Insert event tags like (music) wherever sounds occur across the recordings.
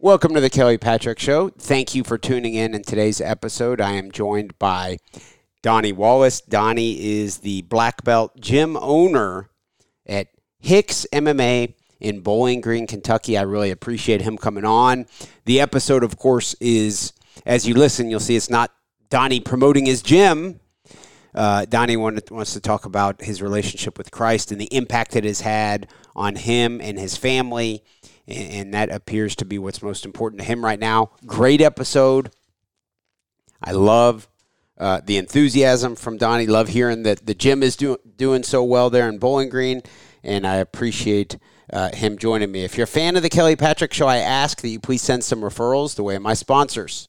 Welcome to the Kelly Patrick Show. Thank you for tuning in. In today's episode, I am joined by Donnie Wallace. Donnie is the black belt gym owner at HICS MMA in Bowling Green, Kentucky. I really appreciate him coming on. The episode, of course, is as you listen, you'll see it's not Donnie promoting his gym. Uh, Donnie wanted, wants to talk about his relationship with Christ and the impact it has had on him and his family and that appears to be what's most important to him right now. Great episode. I love uh, the enthusiasm from Donnie. Love hearing that the gym is do- doing so well there in Bowling Green, and I appreciate uh, him joining me. If you're a fan of the Kelly Patrick Show, I ask that you please send some referrals the way my sponsors.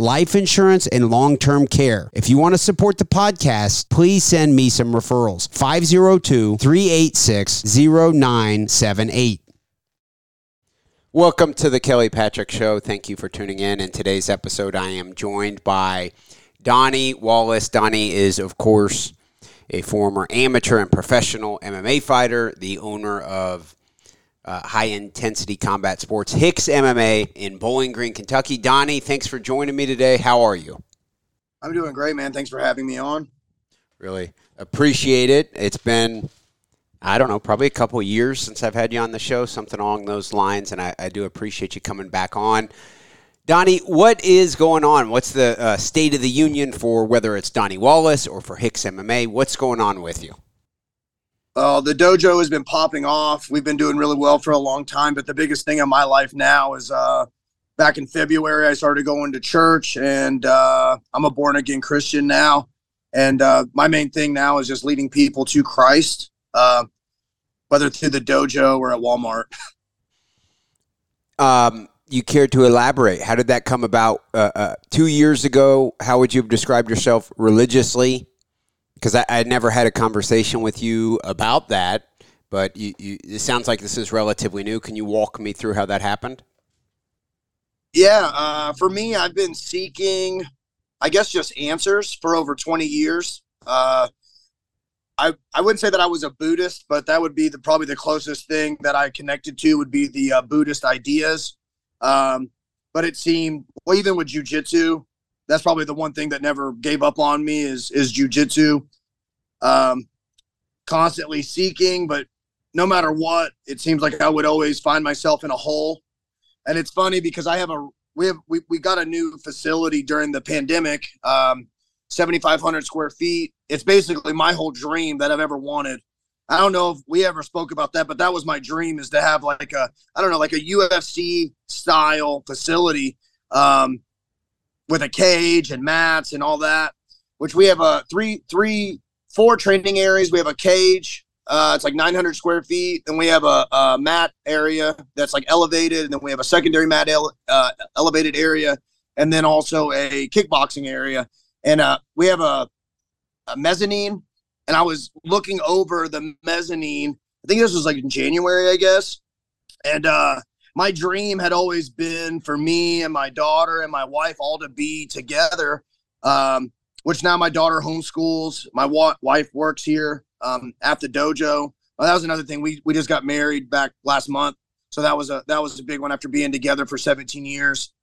life insurance, and long term care. If you want to support the podcast, please send me some referrals. 502 386 0978. Welcome to the Kelly Patrick Show. Thank you for tuning in. In today's episode, I am joined by Donnie Wallace. Donnie is, of course, a former amateur and professional MMA fighter, the owner of uh, high intensity combat sports, HICS MMA in Bowling Green, Kentucky. Donnie, thanks for joining me today. How are you? I'm doing great, man. Thanks for having me on. Really appreciate it. It's been, I don't know, probably a couple years since I've had you on the show, something along those lines, and I, I do appreciate you coming back on. Donnie, what is going on? What's the uh, state of the union for whether it's Donnie Wallace or for HICS MMA? What's going on with you? Uh, the dojo has been popping off. We've been doing really well for a long time, but the biggest thing in my life now is uh, back in February, I started going to church, and uh, I'm a born again Christian now. And uh, my main thing now is just leading people to Christ, uh, whether through the dojo or at Walmart. (laughs) Um, you care to elaborate? How did that come about? Uh, two years ago, how would you have described yourself religiously? Because I, I never had a conversation with you about that, but you, you, it sounds like this is relatively new. Can you walk me through how that happened? Yeah, uh, for me, I've been seeking, I guess, just answers for over 20 years. Uh, I, I wouldn't say that I was a Buddhist, but that would be the probably the closest thing that I connected to would be the uh, Buddhist ideas. Um, but it seemed, well, even with jujitsu, that's probably the one thing that never gave up on me is is jujitsu. Um, constantly seeking, but no matter what, it seems like I would always find myself in a hole. And it's funny because I have a we have we, we got a new facility during the pandemic, um, 7,500 square feet. It's basically my whole dream that I've ever wanted. I don't know if we ever spoke about that, but that was my dream is to have like a I don't know like a UFC style facility. Um, with a cage and mats and all that. Which we have a three, three, four training areas. We have a cage. Uh, it's like 900 square feet. Then we have a, a, mat area that's like elevated, and then we have a secondary mat ele- uh, elevated area, and then also a kickboxing area. And uh, we have a, a mezzanine, and I was looking over the mezzanine. I think this was like in January, I guess. And uh, my dream had always been for me and my daughter and my wife all to be together. Um, which now my daughter homeschools. My wa- wife works here um, at the dojo. Well, that was another thing. We we just got married back last month, so that was a that was a big one after being together for 17 years.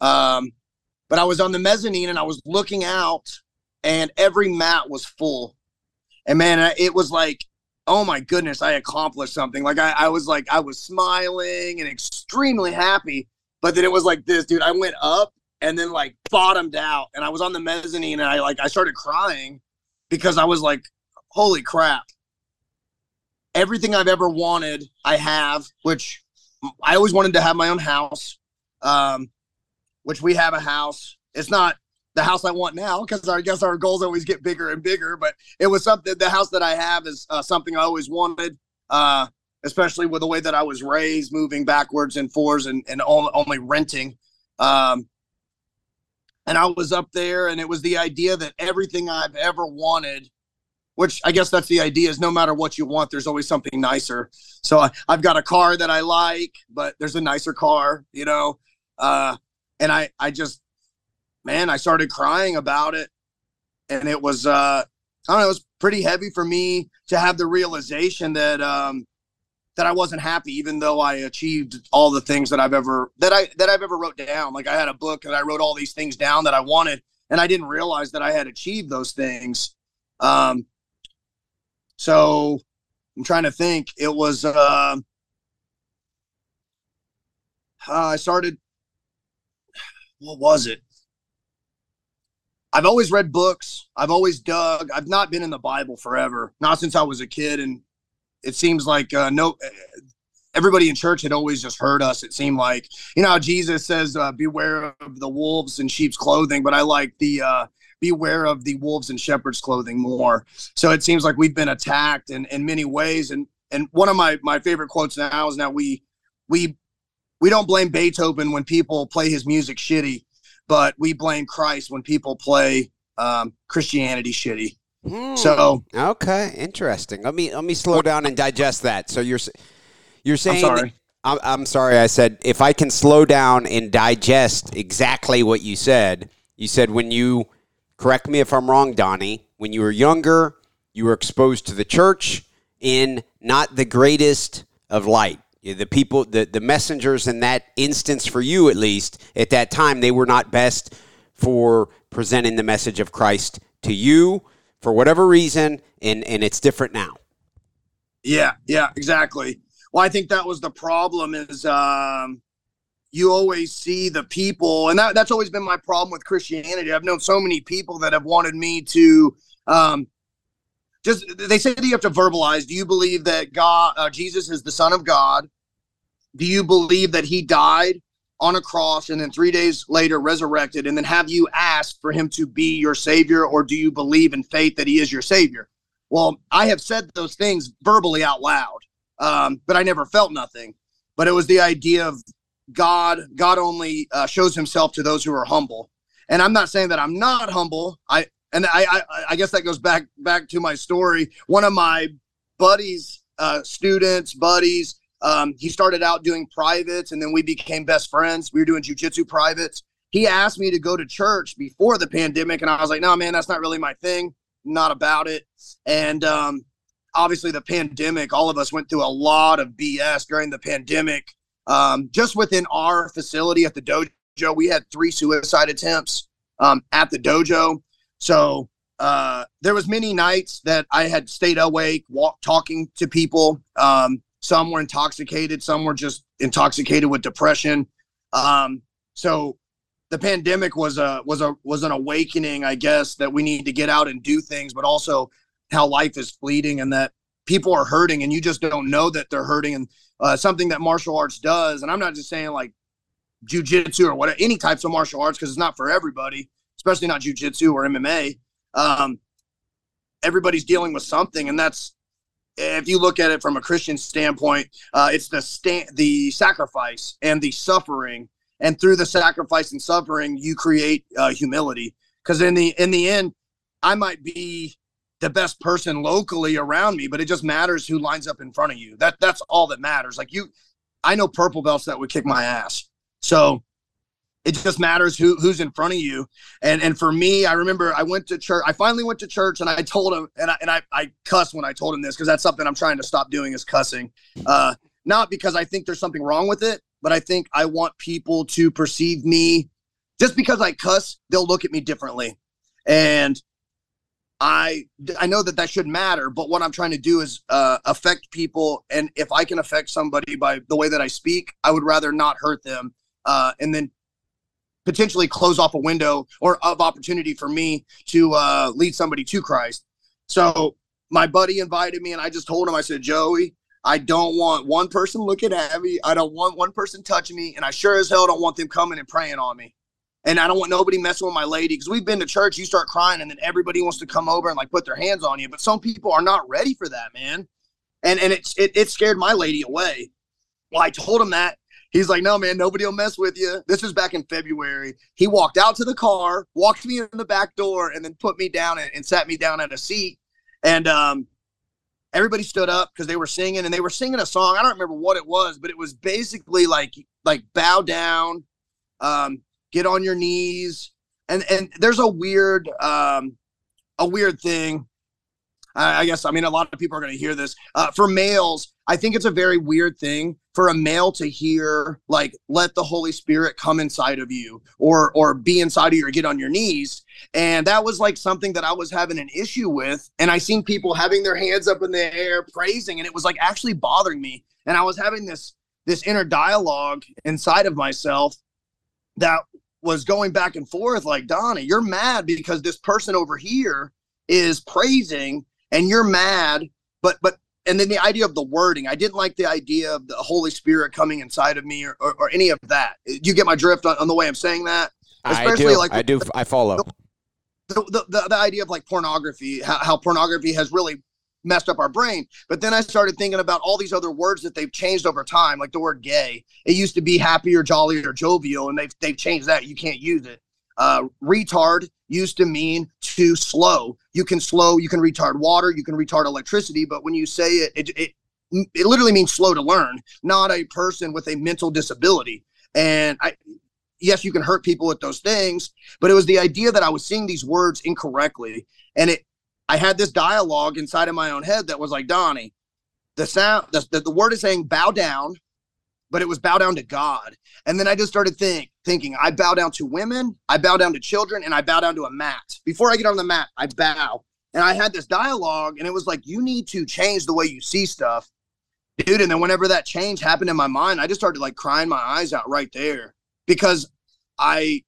Um, but I was on the mezzanine and I was looking out, and every mat was full. And man, it was like, oh my goodness, I accomplished something. Like I, I was like, I was smiling and extremely happy. But then it was like this, dude. I went up and then like bottomed out, and I was on the mezzanine, and I like I started crying because I was like, holy crap. Everything I've ever wanted, I have, which I always wanted to have my own house. Um, which we have a house. It's not the house I want now because I guess our goals always get bigger and bigger. But it was something. The house that I have is uh, something I always wanted, uh, especially with the way that I was raised, moving backwards and forwards and and only, only renting. Um, and I was up there, and it was the idea that everything I've ever wanted. Which I guess that's the idea is no matter what you want, there's always something nicer. So I, I've got a car that I like, but there's a nicer car, you know. Uh, and I I just man, I started crying about it, and it was uh I don't know, it was pretty heavy for me to have the realization that um that I wasn't happy, even though I achieved all the things that I've ever that I that I've ever wrote down. Like I had a book and I wrote all these things down that I wanted, and I didn't realize that I had achieved those things. Um, so I'm trying to think. It was uh, uh, I started what was it? I've always read books. I've always dug. I've not been in the Bible forever, not since I was a kid. And it seems like uh, no, everybody in church had always just heard us. It seemed like you know Jesus says, uh, "Beware of the wolves in sheep's clothing," but I like the uh, "Beware of the wolves in shepherd's clothing" more. So it seems like we've been attacked in in many ways. And and one of my my favorite quotes now is now we we we don't blame Beethoven when people play his music shitty, but we blame Christ when people play um, Christianity shitty. Hmm. So okay, interesting. Let me let me slow down and digest that. So you're you're saying I'm sorry. I'm, I'm sorry. I said if I can slow down and digest exactly what you said. You said when you correct me if I'm wrong, Donnie. When you were younger, you were exposed to the church in not the greatest of light the people, the, the messengers in that instance, for you at least, at that time, they were not best for presenting the message of Christ to you for whatever reason, and, and it's different now. Yeah, yeah, exactly. Well, I think that was the problem is um, you always see the people, and that, that's always been my problem with Christianity. I've known so many people that have wanted me to um, just, they say that you have to verbalize. Do you believe that God, uh, Jesus is the Son of God? Do you believe that he died on a cross and then three days later resurrected? And then have you asked for him to be your savior, or do you believe in faith that he is your savior? Well, I have said those things verbally out loud, um, but I never felt nothing. But it was the idea of God. God only uh, shows Himself to those who are humble. And I'm not saying that I'm not humble. I and I, I, I guess that goes back back to my story. One of my buddies, uh, students, buddies, um, he started out doing privates and then we became best friends. We were doing jujitsu privates. He asked me to go to church before the pandemic, and I was like, no, man, that's not really my thing. Not about it. And um, obviously, the pandemic, all of us went through a lot of BS during the pandemic. Um, just within our facility at the dojo, we had three suicide attempts um, at the dojo. So uh, there was many nights that I had stayed awake, walk, talking to people. Um, some were intoxicated. Some were just intoxicated with depression. Um, so the pandemic was a was a was an awakening, I guess, that we need to get out and do things, but also how life is fleeting and that people are hurting and you just don't know that they're hurting. And uh, something that martial arts does, and I'm not just saying like jujitsu or what any types of martial arts because it's not for everybody, especially not jujitsu or MMA. Um, everybody's dealing with something, and that's if you look at it from a Christian standpoint, uh, it's the stand, the sacrifice and the suffering and through the sacrifice and suffering, you create uh, humility. Because in the in the end, I might be the best person locally around me, but it just matters who lines up in front of you. That that's all that matters. Like you, I know purple belts that would kick my ass. So it just matters who who's in front of you. And and for me, I remember I went to church. I finally went to church and I told him, and I and I, I cuss when I told him this because that's something I'm trying to stop doing is cussing. Uh, not because I think there's something wrong with it, but I think I want people to perceive me. Just because I cuss, they'll look at me differently. And I I know that that should matter, but what I'm trying to do is uh, affect people, and if I can affect somebody by the way that I speak, I would rather not hurt them, uh, and then potentially close off a window or of opportunity for me to uh, lead somebody to Christ. So my buddy invited me, and I just told him, I said, Joey, I don't want one person looking at me. I don't want one person touching me, and I sure as hell don't want them coming and praying on me. And I don't want nobody messing with my lady because we've been to church. You start crying, and then everybody wants to come over and like put their hands on you. But some people are not ready for that, man. And and it's it, it scared my lady away. Well, I told him that, He's like, no, man, nobody will mess with you. This was back in February. He walked out to the car, walked me in the back door, and then put me down and, and sat me down at a seat. And um, everybody stood up because they were singing, and they were singing a song. I don't remember what it was, but it was basically like like bow down, um, get on your knees, and and there's a weird um, a weird thing I guess I mean a lot of people are going to hear this. Uh, for males, I think it's a very weird thing for a male to hear like "Let the Holy Spirit come inside of you" or or be inside of you or get on your knees, and that was like something that I was having an issue with. And I seen people having their hands up in the air praising, and it was like actually bothering me. And I was having this this inner dialogue inside of myself that was going back and forth like Donnie, you're mad because this person over here is praising and you're mad, but but and then the idea of the wording, I didn't like the idea of the Holy Spirit coming inside of me or, or, or any of that. Uh, you get my drift on, on, the way I'm saying that? Especially I do. like I do. I follow. The, the, the, the idea of like pornography, how, how pornography has really messed up our brain. But then I started thinking about all these other words that they've changed over time, like the word gay. It used to be happy or jolly or jovial, and they've they've changed that. You can't use it. Uh, retard used to mean too slow. You can slow, you can retard water, you can retard electricity, but when you say it, it, it, it literally means slow to learn, not a person with a mental disability. And I, yes, you can hurt people with those things, but it was the idea that I was seeing these words incorrectly. And it, I had this dialogue inside of my own head that was like, Donnie, the sound, the, the, the word is saying bow down, but it was bow down to God. And then I just started think, thinking, I bow down to women, I bow down to children, and I bow down to a mat. Before I get on the mat, I bow. And I had this dialogue, and it was like, you need to change the way you see stuff, dude. And then whenever that change happened in my mind, I just started like crying my eyes out right there because I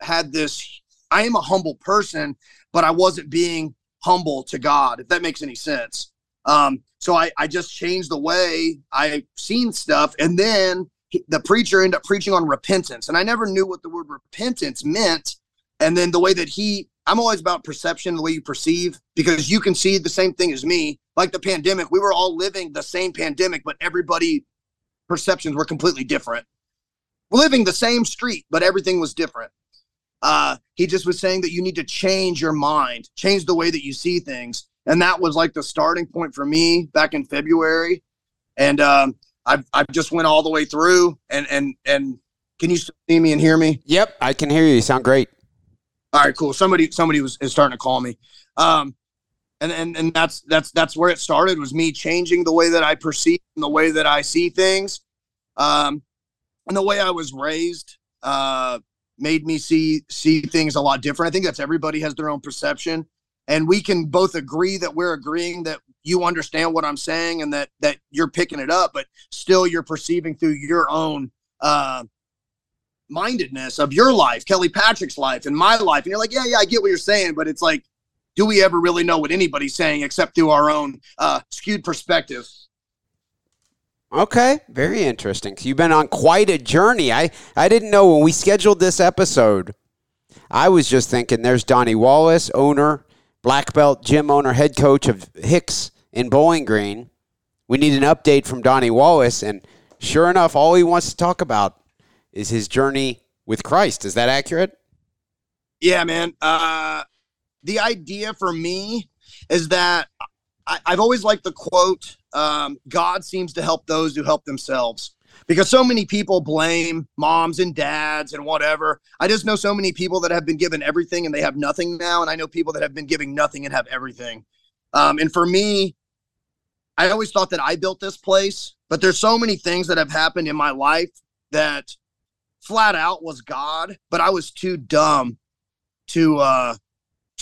had this. I am a humble person, but I wasn't being humble to God, if that makes any sense. Um, so I, I just changed the way I seen stuff. And then he, the preacher ended up preaching on repentance. And I never knew what the word repentance meant. And then the way that he, I'm always about perception, the way you perceive, because you can see the same thing as me. Like the pandemic, we were all living the same pandemic, but everybody perceptions were completely different. We're living the same street, but everything was different. Uh, he just was saying that you need to change your mind, change the way that you see things and that was like the starting point for me back in February. And um, I've I've just went all the way through. And and and can you see me and hear me? Yep, I can hear you. You sound great. All right, cool. Somebody somebody was is starting to call me. Um, and and and that's that's that's where it started was me changing the way that I perceive and the way that I see things. Um, and the way I was raised uh, made me see see things a lot different. I think that's everybody has their own perception and we can both agree that we're agreeing that you understand what I'm saying and that that you're picking it up, but still you're perceiving through your own uh, mindedness of your life, Kelly Patrick's life, and my life, and you're like, yeah, yeah, I get what you're saying, but it's like, do we ever really know what anybody's saying except through our own uh, skewed perspective? Okay, very interesting. You've been on quite a journey. I I didn't know when we scheduled this episode. I was just thinking, there's Donnie Wallace, owner black belt gym owner, head coach of HICS in Bowling Green. We need an update from Donnie Wallace, and sure enough, all he wants to talk about is his journey with Christ. Is that accurate? Yeah, man. Uh, the idea for me is that I, have always liked the quote um, God seems to help those who help themselves. Because so many people blame moms and dads and whatever. I just know so many people that have been given everything and they have nothing now. And I know people that have been giving nothing and have everything. Um, and for me, I always thought that I built this place, but there's so many things that have happened in my life that flat out was God, but I was too dumb to uh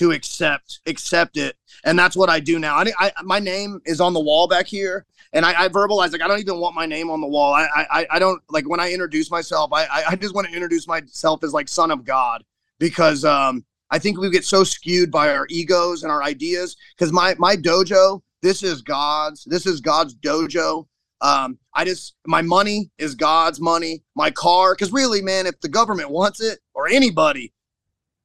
to accept accept it. And that's what i do now. I, I my name is on the wall back here. And I, I verbalize like i don't even want my name on the wall. I i, I don't like when i introduce myself i i just want to introduce myself as like son of god. Because um i think we get so skewed by our egos and our ideas. Because my my dojo this is god's this is god's dojo. Um, I just my money is God's money. My car, because really, man, if the government wants it or anybody,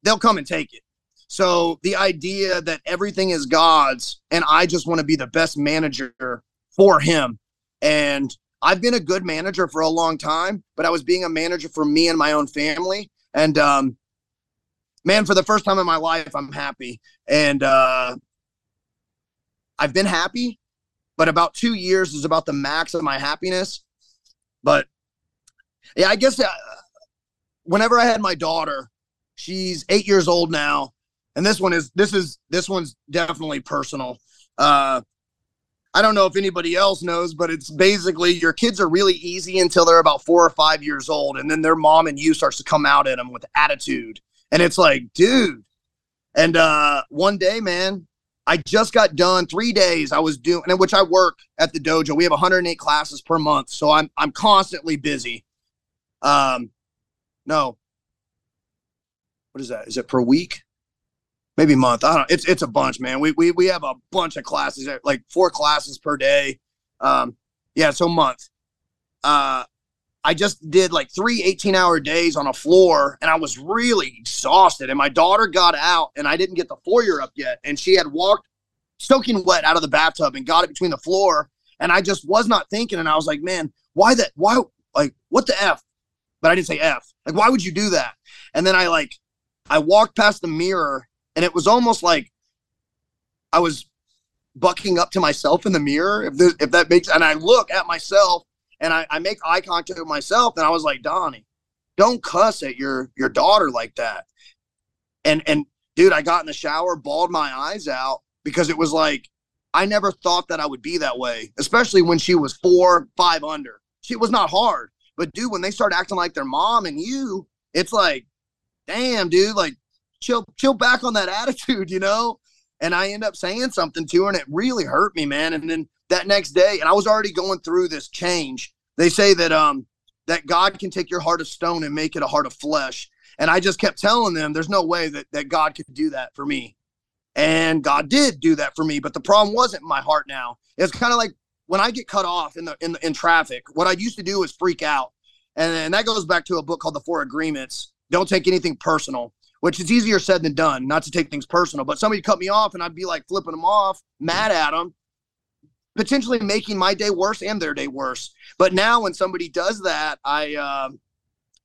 they'll come and take it. So the idea that everything is God's and I just want to be the best manager for him. And I've been a good manager for a long time, but I was being a manager for me and my own family. And um, man, for the first time in my life, I'm happy. And uh, I've been happy, but about two years is about the max of my happiness. But yeah, I guess uh, whenever I had my daughter, she's eight years old now and this one is this is this one's definitely personal. Uh, I don't know if anybody else knows, but it's basically your kids are really easy until they're about four or five years old, and then their mom and you starts to come out at them with attitude, and it's like, dude. And uh, one day, man, I just got done three days. I was doing, which I work at the dojo. We have 108 classes per month, so I'm I'm constantly busy. Um, no, what is that? Is it per week? Maybe month. I don't. It's it's a bunch, man. We we we have a bunch of classes, like four classes per day. Um, yeah, so month. Uh, I just did like three 18 hour days on a floor, and I was really exhausted. And my daughter got out, and I didn't get the foyer up yet, and she had walked soaking wet out of the bathtub and got it between the floor. And I just was not thinking, and I was like, man, why that? Why like what the f? But I didn't say f. Like, why would you do that? And then I like I walked past the mirror and it was almost like I was bucking up to myself in the mirror. If this, if that makes, and I look at myself and I, I make eye contact with myself, and I was like, Donnie, don't cuss at your your daughter like that. And and dude, I got in the shower, bawled my eyes out because it was like I never thought that I would be that way, especially when she was four, five under. She was not hard, but dude, when they start acting like their mom and you, it's like, damn, dude, like chill chill back on that (laughs) attitude, you know? And I end up saying something to her and it really hurt me, man. And then that next day, and I was already going through this change. They say that um that God can take your heart of stone and make it a heart of flesh. And I just kept telling them there's no way that, that God could do that for me. And God did do that for me. But the problem wasn't my heart now. It's kind of like when I get cut off in the in, in traffic, what I used to do is freak out. And, and that goes back to a book called The Four Agreements. Don't take anything personal which is easier said than done, not to take things personal. But somebody cut me off and I'd be like flipping them off, mad at them, potentially making my day worse and their day worse. But now when somebody does that, I uh,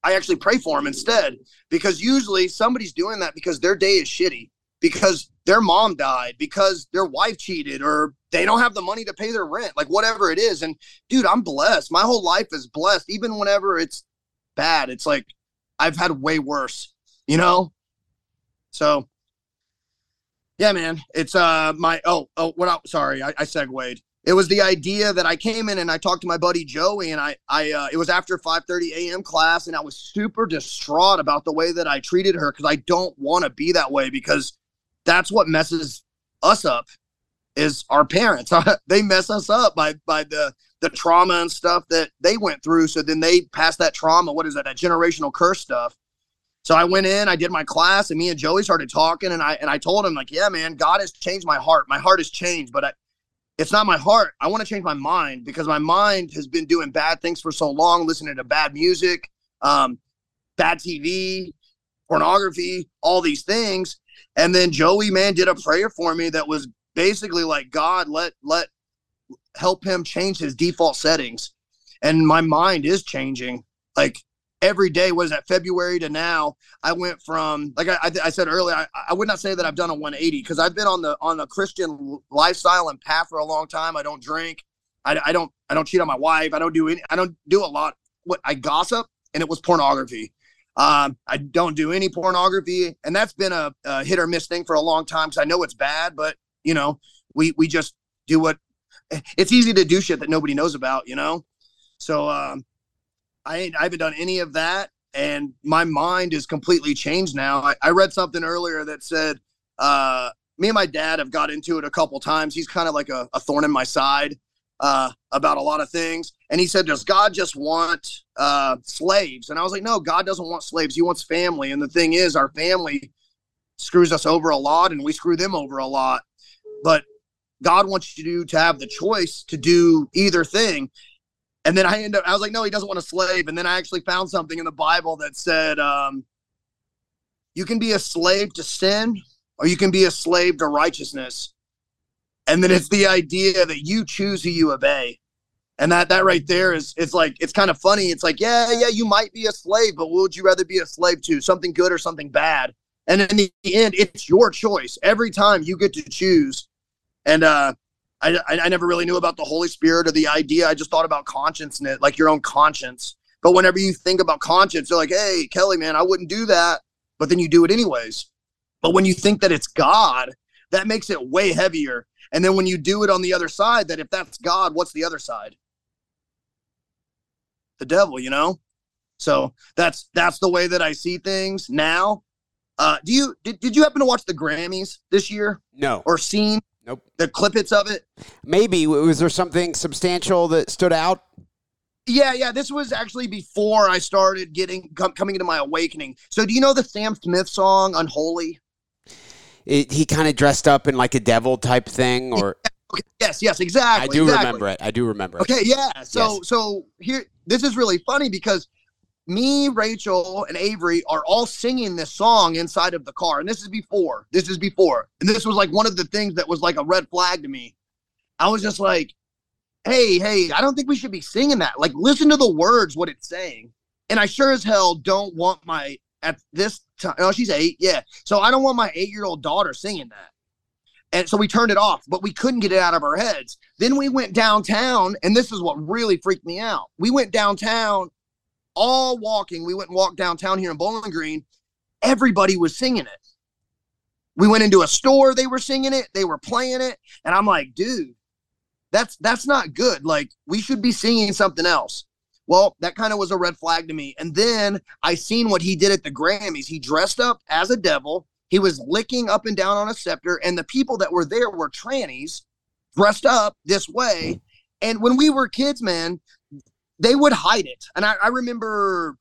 I actually pray for them instead because usually somebody's doing that because their day is shitty, because their mom died, because their wife cheated, or they don't have the money to pay their rent, like whatever it is. And dude, I'm blessed. My whole life is blessed. Even whenever it's bad, it's like I've had way worse, you know? So yeah, man, it's uh my oh oh what I, sorry I, I segued. It was the idea that I came in and I talked to my buddy Joey and I I uh, it was after 5:30 a.m. class and I was super distraught about the way that I treated her because I don't want to be that way because that's what messes us up is our parents. (laughs) they mess us up by by the the trauma and stuff that they went through. So then they pass that trauma. What is that? That generational curse stuff so I went in, I did my class, and me and Joey started talking, and I and I told him like, yeah, man, God has changed my heart. My heart has changed, but I, it's not my heart. I want to change my mind because my mind has been doing bad things for so long, listening to bad music, um, bad TV, pornography, all these things. And then Joey, man, did a prayer for me that was basically like, God, let let help him change his default settings. And my mind is changing. Like every day was that February to now. I went from like I, I, said earlier. I, I, would not say that I've done a 180 because I've been on the on a Christian lifestyle and path for a long time. I don't drink. I, I don't I don't cheat on my wife. I don't do any. I don't do a lot. What I gossip and it was pornography. Um, I don't do any pornography, and that's been a, a hit or miss thing for a long time because I know it's bad, but you know we we just do what it's easy to do shit that nobody knows about, you know. So um, I I haven't done any of that, and my mind is completely changed now. I, I read something earlier that said uh, me and my dad have got into it a couple times. He's kind of like a, a thorn in my side uh, about a lot of things, and he said, "Does God just want uh, slaves?" And I was like, "No, God doesn't want slaves. He wants family." And the thing is, our family screws us over a lot, and we screw them over a lot. But God wants you to have the choice to do either thing. And then I end up, I was like, no, he doesn't want a slave. And then I actually found something in the Bible that said, um, you can be a slave to sin or you can be a slave to righteousness. And then it's the idea that you choose who you obey. And that that right there is it's like it's kind of funny. It's like, yeah, yeah, you might be a slave, but what would you rather be a slave to? Something good or something bad? And in the end, it's your choice. Every time you get to choose and uh, I, I never really knew about the Holy Spirit or the idea. I just thought about conscience, like your own conscience. But whenever you think about conscience, you're like, hey, Kelly, man, I wouldn't do that. But then you do it anyways. But when you think that it's God, that makes it way heavier. And then when you do it on the other side, that if that's God, what's the other side? The devil, you know? So that's that's the way that I see things now. Uh, do you did, did you happen to watch the Grammys this year? No. Or seen Nope. The clippets of it. Maybe was there something substantial that stood out? Yeah, yeah. This was actually before I started getting com- coming into my awakening. So, do you know the Sam Smith song "Unholy"? It, he kind of dressed up in like a devil type thing, or okay. yes, yes, exactly. I do exactly. remember it. I do remember. It. Okay, yeah. So, yes. so here, this is really funny because me, Rachel, and Avery are all singing this song inside of the car. And this is before. This is before. And this was like one of the things that was like a red flag to me. I was just like, hey, hey, I don't think we should be singing that. Like, listen to the words, what it's saying. And I sure as hell don't want my, at this time, oh, she's eight. Yeah. So I don't want my eight year old daughter singing that. And so we turned it off, but we couldn't get it out of our heads. Then we went downtown, and this is what really freaked me out. We went downtown all walking. We went and walked downtown here in Bowling Green. Everybody was singing it. We went into a store, they were singing it, they were playing it, and I'm like, dude, that's that's not good. Like we should be singing something else. Well, that kind of was a red flag to me. And then I seen what he did at the Grammys. He dressed up as a devil. He was licking up and down on a scepter, and the people that were there were trannies dressed up this way. And when we were kids, man, they would hide it. And I, I remember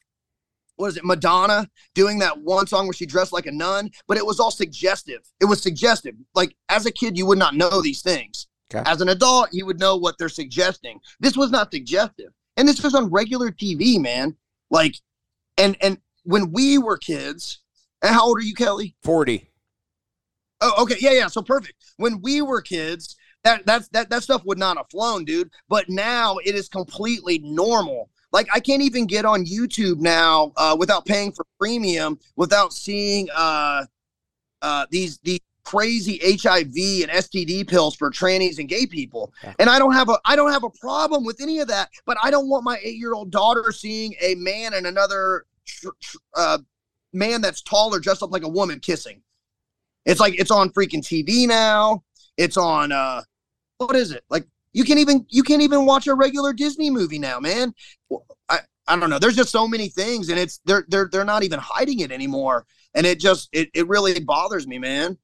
was it Madonna doing that one song where she dressed like a nun, but it was all suggestive. It was suggestive. Like as a kid, you would not know these things. Okay. As an adult, you would know what they're suggesting. This was not suggestive. And this was on regular TV, man. Like, and and when we were kids, and how old are you, Kelly? 40. Oh, okay. Yeah, yeah. So perfect. When we were kids, that that's that that stuff would not have flown, dude. But now it is completely normal. Like I can't even get on YouTube now uh, without paying for premium, without seeing uh, uh, these these crazy HIV and STD pills for trannies and gay people. And I don't have a I don't have a problem with any of that. But I don't want my eight year old daughter seeing a man and another uh, man that's taller, dressed up like a woman, kissing. It's like it's on freaking TV now. It's on uh what is it? Like you can't even you can't even watch a regular Disney movie now, man. I I don't know. There's just so many things, and it's they're they're they're not even hiding it anymore, and it just it it really bothers me, man.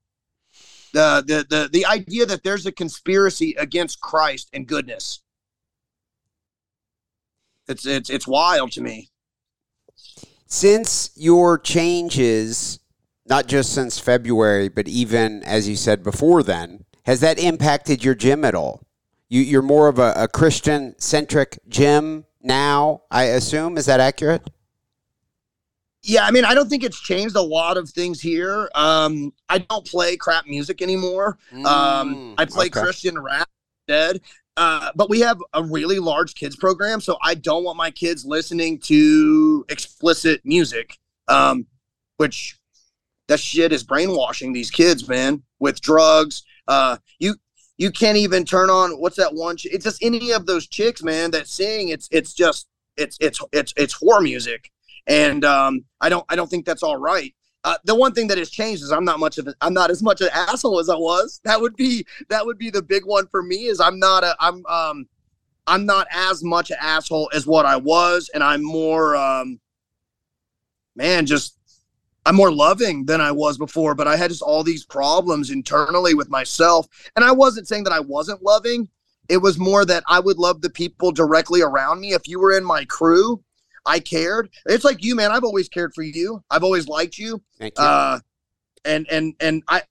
The the the the idea that there's a conspiracy against Christ and goodness. It's it's it's wild to me. Since your changes, not just since February, but even as you said before then, has that impacted your gym at all? You, you're more of a, a Christian centric gym now, I assume. Is that accurate? Yeah, I mean, I don't think it's changed a lot of things here. Um, I don't play crap music anymore. Um, mm, I play okay. Christian rap instead. uh, but we have a really large kids program, so I don't want my kids listening to explicit music, um, which that shit is brainwashing these kids, man, with drugs. Uh, you you can't even turn on what's that one? Ch- it's just any of those chicks, man, that sing. It's it's just it's it's it's it's horror music, and um, I don't I don't think that's all right. Uh, the one thing that has changed is I'm not much of a, I'm not as much an asshole as I was. That would be that would be the big one for me. Is I'm not a I'm um I'm not as much an asshole as what I was, and I'm more um man just I'm more loving than I was before. But I had just all these problems internally with myself, and I wasn't saying that I wasn't loving. It was more that I would love the people directly around me. If you were in my crew, I cared. It's like you, man. I've always cared for you. I've always liked you. Thank you. Uh, and and and I,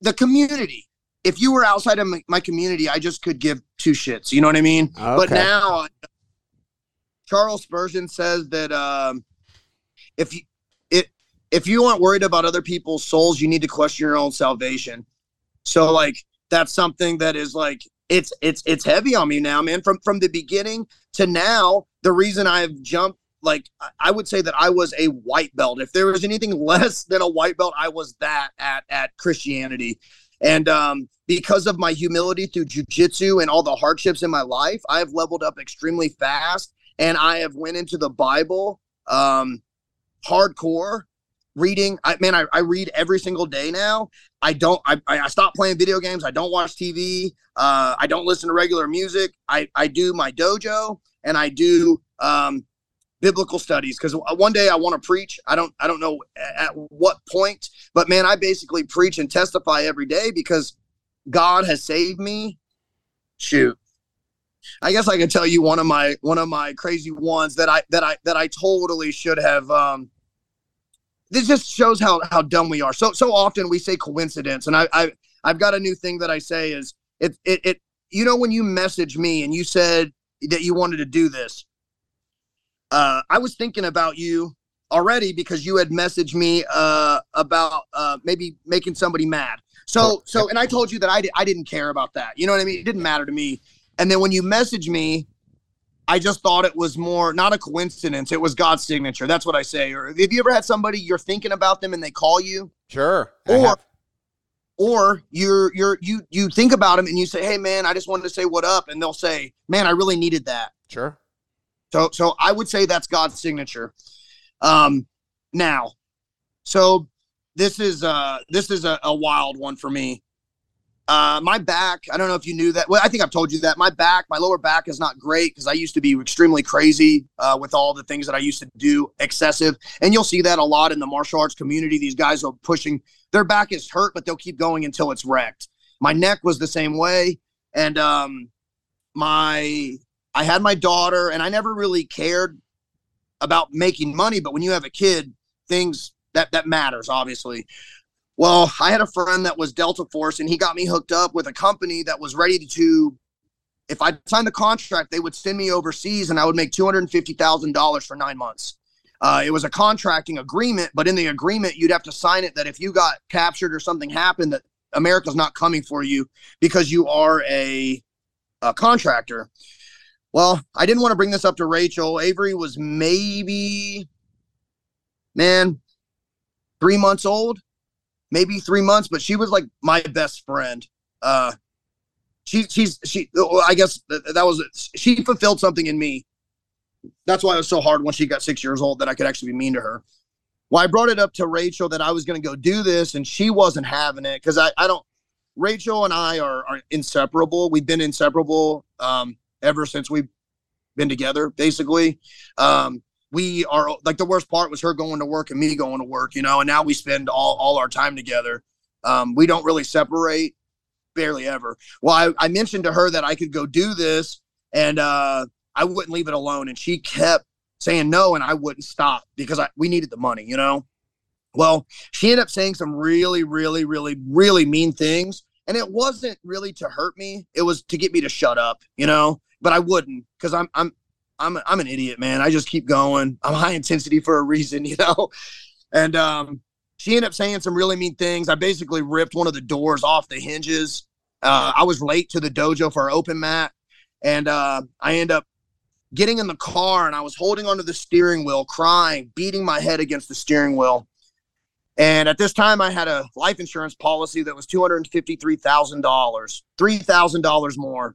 the community. If you were outside of my, my community, I just could give two shits. You know what I mean? But now, Charles Spurgeon says that um, if you if you aren't worried about other people's souls, you need to question your own salvation. So like that's something that is like it's it's it's heavy on me now, man. From from the beginning to now, the reason I've jumped like I- would say that I was a white belt. If there was anything (laughs) less than a white belt, I was that at at Christianity. And um, because of my humility through jujitsu and all the hardships in my life, I have leveled up extremely fast, and I have went into the Bible um, hardcore reading. I man, I, I read every single day now. I don't. I, I stopped playing video games. I don't watch TV. Uh, I don't listen to regular music. I I do my dojo and I do um, biblical studies because one day I want to preach. I don't I don't know at what point, but man, I basically preach and testify every day because God has saved me. Shoot. I guess I can tell you one of my one of my crazy ones that I that I that I totally should have um this just shows how how dumb we are. So so often we say coincidence and I I I've got a new thing that I say is it it, it you know when you message me and you said that you wanted to do this uh, I was thinking about you already because you had messaged me uh, about uh, maybe making somebody mad. So, so, and I told you that I, di- I didn't care about that. You know what I mean? It didn't matter to me. And then when you messaged me, I just thought it was more not a coincidence. It was God's signature. That's what I say. Or have you ever had somebody you're thinking about them and they call you, Sure. Or- or you're you're you you think about them and you say, "Hey, man, I just wanted to say what up," and they'll say, "Man, I really needed that." Sure. So so I would say that's God's signature. Um now, so this is uh this is a, a wild one for me. Uh my back, I don't know if you knew that. Well, I think I've told you that. My back, my lower back is not great because I used to be extremely crazy uh, with all the things that I used to do, excessive. And you'll see that a lot in the martial arts community. These guys are pushing their back is hurt, but they'll keep going until it's wrecked. My neck was the same way. And um my I had my daughter, and I never really cared about making money. But when you have a kid, things that that matters, obviously. Well, I had a friend that was Delta Force, and he got me hooked up with a company that was ready to. If I signed the contract, they would send me overseas, and I would make two hundred and fifty thousand dollars for nine months. Uh, it was a contracting agreement, but in the agreement, you'd have to sign it that if you got captured or something happened, that America's not coming for you because you are a, a contractor. Well, I didn't want to bring this up to Rachel. Avery was maybe, man, three months old, maybe three months, but she was like my best friend. Uh, she, she's, she, I guess that, was, she fulfilled something in me. That's why it was so hard when she got six years old that I could actually be mean to her. Well, I brought it up to Rachel that I was going to go do this, and she wasn't having it because I, I don't. Rachel and I are, are inseparable. We've been inseparable um, ever since we've been together, basically. Um, we are like the worst part was her going to work and me going to work, you know, and now we spend all, all our time together. Um, we don't really separate barely ever. Well, I, I mentioned to her that I could go do this and uh, I wouldn't leave it alone. And she kept saying no, and I wouldn't stop because I, we needed the money, you know? Well, she ended up saying some really, really, really, really mean things. And it wasn't really to hurt me. It was to get me to shut up, you know, but I wouldn't because I'm, I'm, I'm, I'm an idiot, man. I just keep going. I'm high intensity for a reason, (laughs) you know? And, um, she ended up saying some really mean things. I basically ripped one of the doors off the hinges. Uh, I was late to the dojo for our open mat, and uh, I end up getting in the car and I was holding onto the steering wheel, crying, beating my head against the steering wheel. And at this time, I had a life insurance policy that was $253,000, $3,000 more.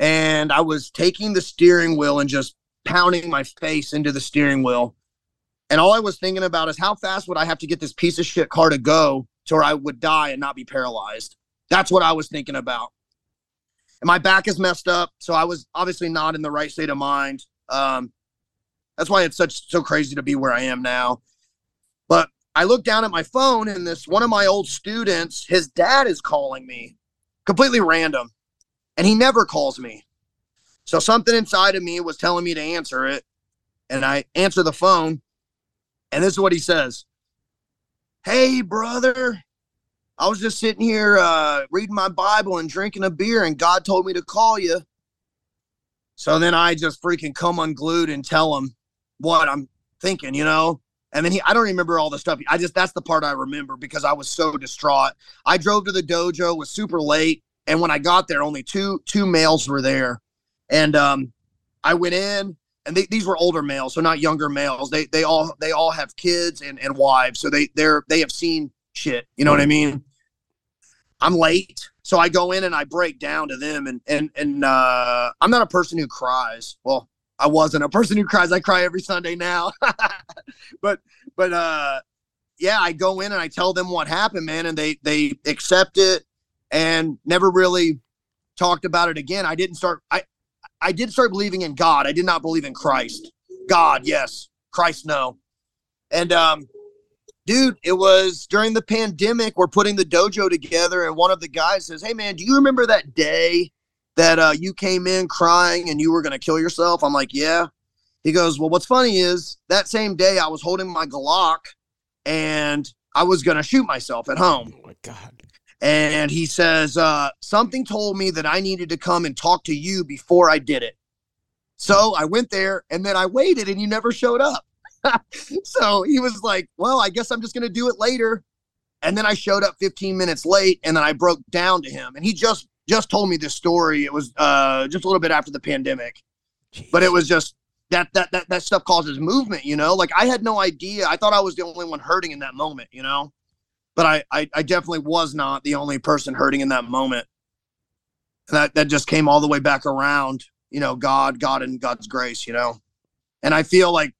And I was taking the steering wheel and just pounding my face into the steering wheel. And all I was thinking about is how fast would I have to get this piece of shit car to go to where I would die and not be paralyzed? That's what I was thinking about and my back is messed up. So I was obviously not in the right state of mind. Um, that's why it's such so crazy to be where I am now. But I look down at my phone and this one of my old students, his dad is calling me completely random. And he never calls me. So something inside of me was telling me to answer it. And I answer the phone. And this is what he says Hey, brother, I was just sitting here uh, reading my Bible and drinking a beer, and God told me to call you. So then I just freaking come unglued and tell him what I'm thinking, you know. And then he, I don't remember all the stuff. I just that's the part I remember because I was so distraught. I drove to the dojo, was super late, and when I got there, only two two males were there, and um, I went in, and they, these were older males, so not younger males. They they all they all have kids and and wives, so they they're they have seen shit. You know what I mean? I'm late. So I go in and I break down to them and and and uh, I'm not a person who cries. Well, I wasn't a person who cries. I cry every Sunday now. (laughs) but but uh yeah, I go in and I tell them what happened, man, and they they accept it and never really talked about it again. I didn't start I I did start believing in God. I did not believe in Christ. God, yes. Christ, no. And um dude, it was during the pandemic. We're putting the dojo together, and one of the guys says, "Hey, man, do you remember that day that uh, you came in crying and you were going to kill yourself?" I'm like, "Yeah." He goes, "Well, what's funny is that same day I was holding my Glock and I was going to shoot myself at home." Oh my god. And he says, uh, something told me that I needed to come and talk to you before I did it. So I went there and then I waited and you never showed up. (laughs) so he was like, Well, I guess I'm just going to do it later. And then I showed up 15 minutes late and then I broke down to him. And he just just told me this story. It was uh, just a little bit after the pandemic, Jeez. but it was just that, that that that stuff causes movement, you know. Like I had no idea. I thought I was the only one hurting in that moment, you know. But I I, I definitely was not the only person hurting in that moment. And that that just came all the way back around, you know. God, God, and God's grace, you know. And I feel like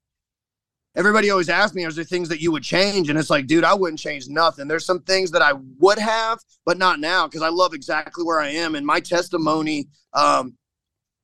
everybody always asks me, "Are there things that you would change?" And it's like, dude, I wouldn't change nothing. There's some things that I would have, but not now because I love exactly where I am. And my testimony, um,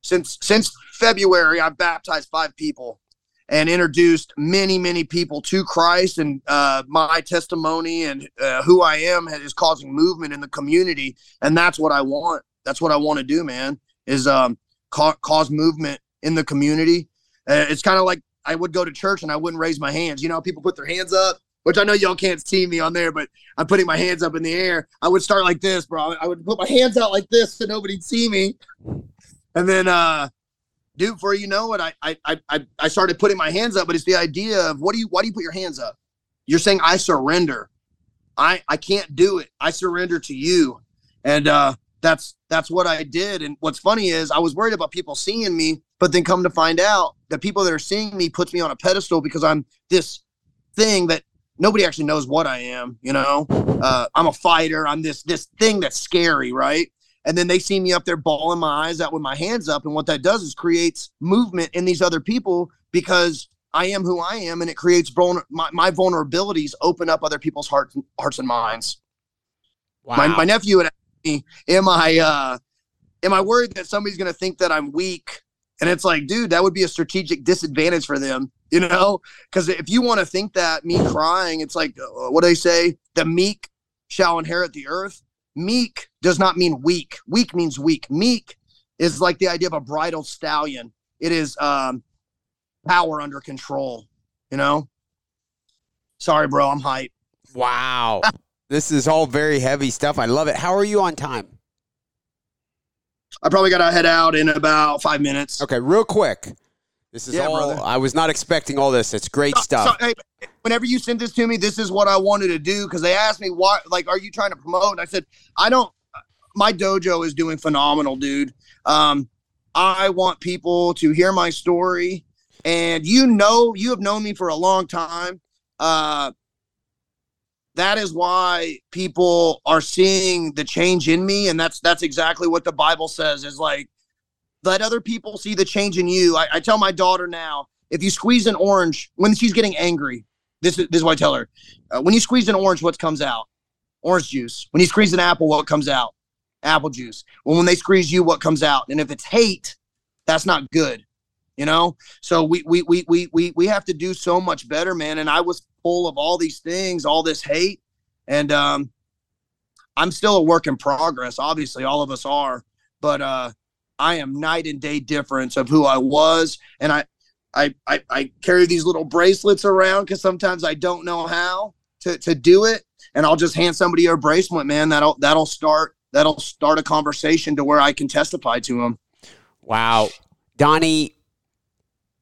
since since February, I've baptized five people and introduced many many people to Christ. And uh, my testimony and uh, who I am is causing movement in the community, and that's what I want. That's what I want to do, man. Is um, ca- cause movement in the community. Uh, it's kind of like I would go to church and I wouldn't raise my hands. You know, people put their hands up, which I know y'all can't see me on there, but I'm putting my hands up in the air. I would start like this, bro. I would put my hands out like this so nobody'd see me. And then, uh, dude, before you know it, I, I, I, I started putting my hands up, but it's the idea of what do you, why do you put your hands up? You're saying I surrender. I, I can't do it. I surrender to you. And, uh, that's that's what I did. And what's funny is I was worried about people seeing me, but then come to find out the people that are seeing me puts me on a pedestal because I'm this thing that nobody actually knows what I am. You know, uh, I'm a fighter. I'm this this thing that's scary, right? And then they see me up there bawling my eyes out with my hands up, and what that does is creates movement in these other people because I am who I am, and it creates vulner- my, my vulnerabilities open up other people's hearts hearts and minds. Wow. My, my nephew had me, am I uh am I worried that somebody's gonna think that I'm weak? And it's like, dude, that would be a strategic disadvantage for them, you know? Because if you want to think that me crying, it's like uh, what do they say? The meek shall inherit the earth. Meek does not mean weak. Weak means weak. Meek is like the idea of a bridled stallion. It is um power under control, you know? Sorry, bro, I'm hype. Wow. (laughs) This is all very heavy stuff. I love it. How are you on time? I probably got to head out in about five minutes. Okay, real quick. This is yeah, all. Brother. I was not expecting all this. It's great so, stuff. So, hey, whenever you sent this to me, this is what I wanted to do because they asked me why. like, are you trying to promote? And I said, I don't. My dojo is doing phenomenal, dude. Um, I want people to hear my story, and you know, you have known me for a long time. Uh, that is why people are seeing the change in me, and that's that's exactly what the Bible says. Is like let other people see the change in you. I, I tell my daughter now, if you squeeze an orange when she's getting angry, this is this is what I tell her. Uh, when you squeeze an orange, what comes out? Orange juice. When you squeeze an apple, what comes out? Apple juice. Well, when they squeeze you, what comes out? And if it's hate, that's not good. You know? So we we we we we we have to do so much better, man. And I was full of all these things, all this hate. And um I'm still a work in progress. Obviously, all of us are. But uh I am night and day difference of who I was. And I I, I, I carry these little bracelets around because sometimes I don't know how to, to do it. And I'll just hand somebody a bracelet, man. That'll that'll start that'll start a conversation to where I can testify to them. Wow. Donnie,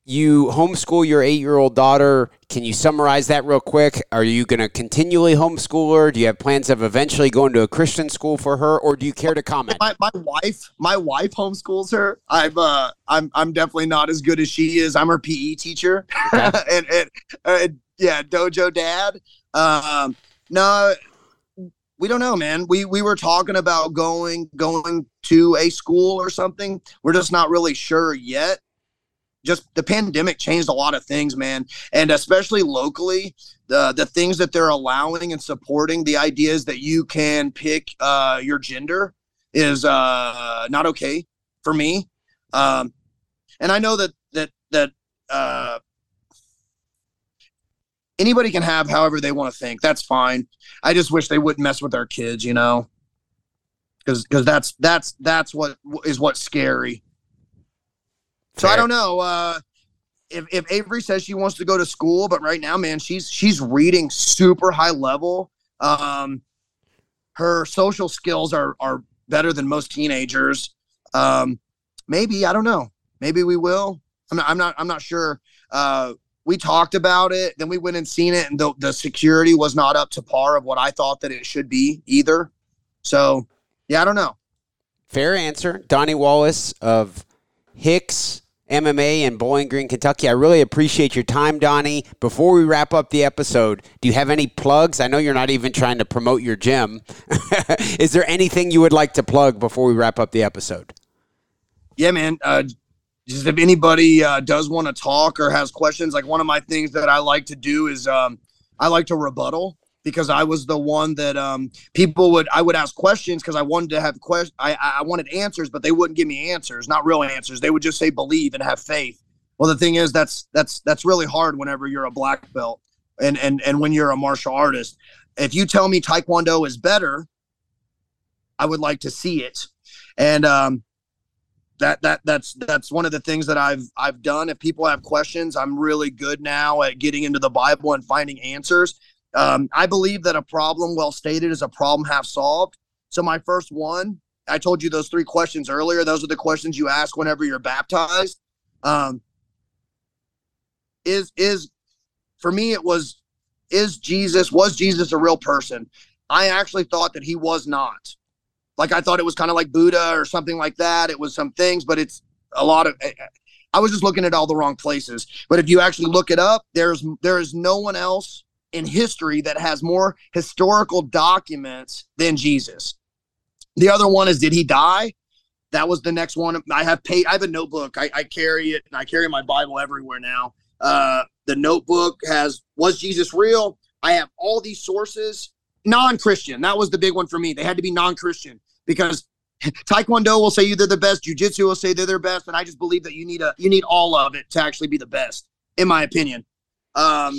you homeschool your eight year old daughter. Can you summarize that real quick? Are you going to continually homeschool her? Do you have plans of eventually going to a Christian school for her, or do you care to comment? My, my wife, my wife homeschools her. I'm, uh, I'm, I'm definitely not as good as she is. I'm her PE teacher, okay. (laughs) and, and, uh, yeah, dojo dad. Um, no, we don't know, man. We we were talking about going going to a school or something. We're just not really sure yet just the pandemic changed a lot of things, man, and especially locally, the the things that they're allowing and supporting the ideas that you can pick uh, your gender is uh, not okay for me. Um, and I know that that that uh, anybody can have however they want to think. That's fine. I just wish they wouldn't mess with our kids, you know, because because that's that's that's what is what's scary so I don't know. Uh, if, if Avery says she wants to go to school, but right now, man, she's she's reading super high level. Um, her social skills are are better than most teenagers. Um, maybe I don't know. Maybe we will. I'm not. I'm not. I'm not sure. Uh, we talked about it, then we went and seen it, and the the security was not up to par of what I thought that it should be either. So, yeah, I don't know. Fair answer, Donnie Wallace of HICS MMA in Bowling Green, Kentucky. I really appreciate your time, Donnie. Before we wrap up the episode, do you have any plugs? I know you're not even trying to promote your gym. (laughs) Is there anything you would like to plug before we wrap up the episode? Yeah, man. Uh, just if anybody uh, does want to talk or has questions, like one of my things that I like to do is um, I like to rebuttal because I was the one that um, people would I would ask questions because I wanted to have questions. I, I wanted answers, but they wouldn't give me answers, not real answers. They would just say believe and have faith. Well, the thing is that's that's that's really hard whenever you're a black belt and and and when you're a martial artist. If you tell me Taekwondo is better, I would like to see it. And um, that that that's that's one of the things that I've I've done. If people have questions, I'm really good now at getting into the Bible and finding answers. Um, I believe that a problem well stated is a problem half solved. So my first one, I told you those three questions earlier. Those are the questions you ask whenever you're baptized. Um, is is for me it was is Jesus was Jesus a real person? I actually thought that he was not. Like I thought it was kind of like Buddha or something like that. It was some things, but it's a lot of I was just looking at all the wrong places. But if you actually look it up, there's there is no one else in history that has more historical documents than Jesus. The other one is did he die? That was the next one. I have paid. I have a notebook. I, I carry it, and I carry my Bible everywhere now. Uh, the notebook has was Jesus real? I have all these sources, non-Christian. That was the big one for me. They had to be non-Christian because Taekwondo will say you they're the best. Jiu-Jitsu will say they're their best, and I just believe that you need a you need all of it to actually be the best, in my opinion. Um,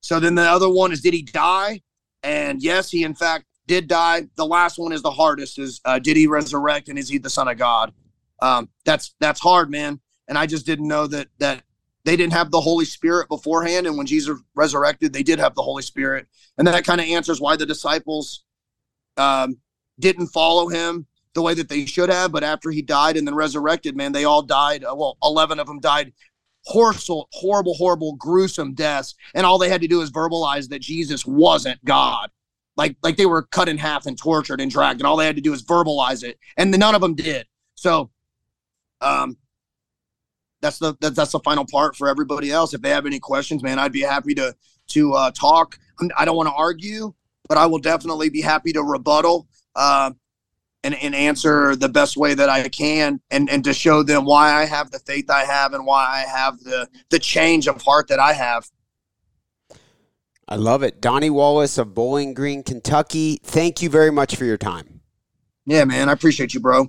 so then the other one is did he die? And yes, he in fact did die. The last one is the hardest: is uh, did he resurrect and is he the son of God? Um, that's that's hard, man. And I just didn't know that that they didn't have the Holy Spirit beforehand, and when Jesus resurrected, they did have the Holy Spirit, and that kind of answers why the disciples um, didn't follow him the way that they should have. But after he died and then resurrected, man, they all died. Uh, well, eleven of them died horrible, horrible, horrible, gruesome deaths. And all they had to do is verbalize that Jesus wasn't God. like like they were cut in half and tortured and dragged, and all they had to do was verbalize it, and none of them did. So, um, that's the that, that's the final part for everybody else. If they have any questions, man, I'd be happy to to uh, talk. I don't want to argue, but I will definitely be happy to rebuttal uh, and, and answer the best way that I can, and and to show them why I have the faith I have and why I have the the change of heart that I have. I love it, Donnie Wallace of Bowling Green, Kentucky. Thank you very much for your time. Yeah, man, I appreciate you, bro.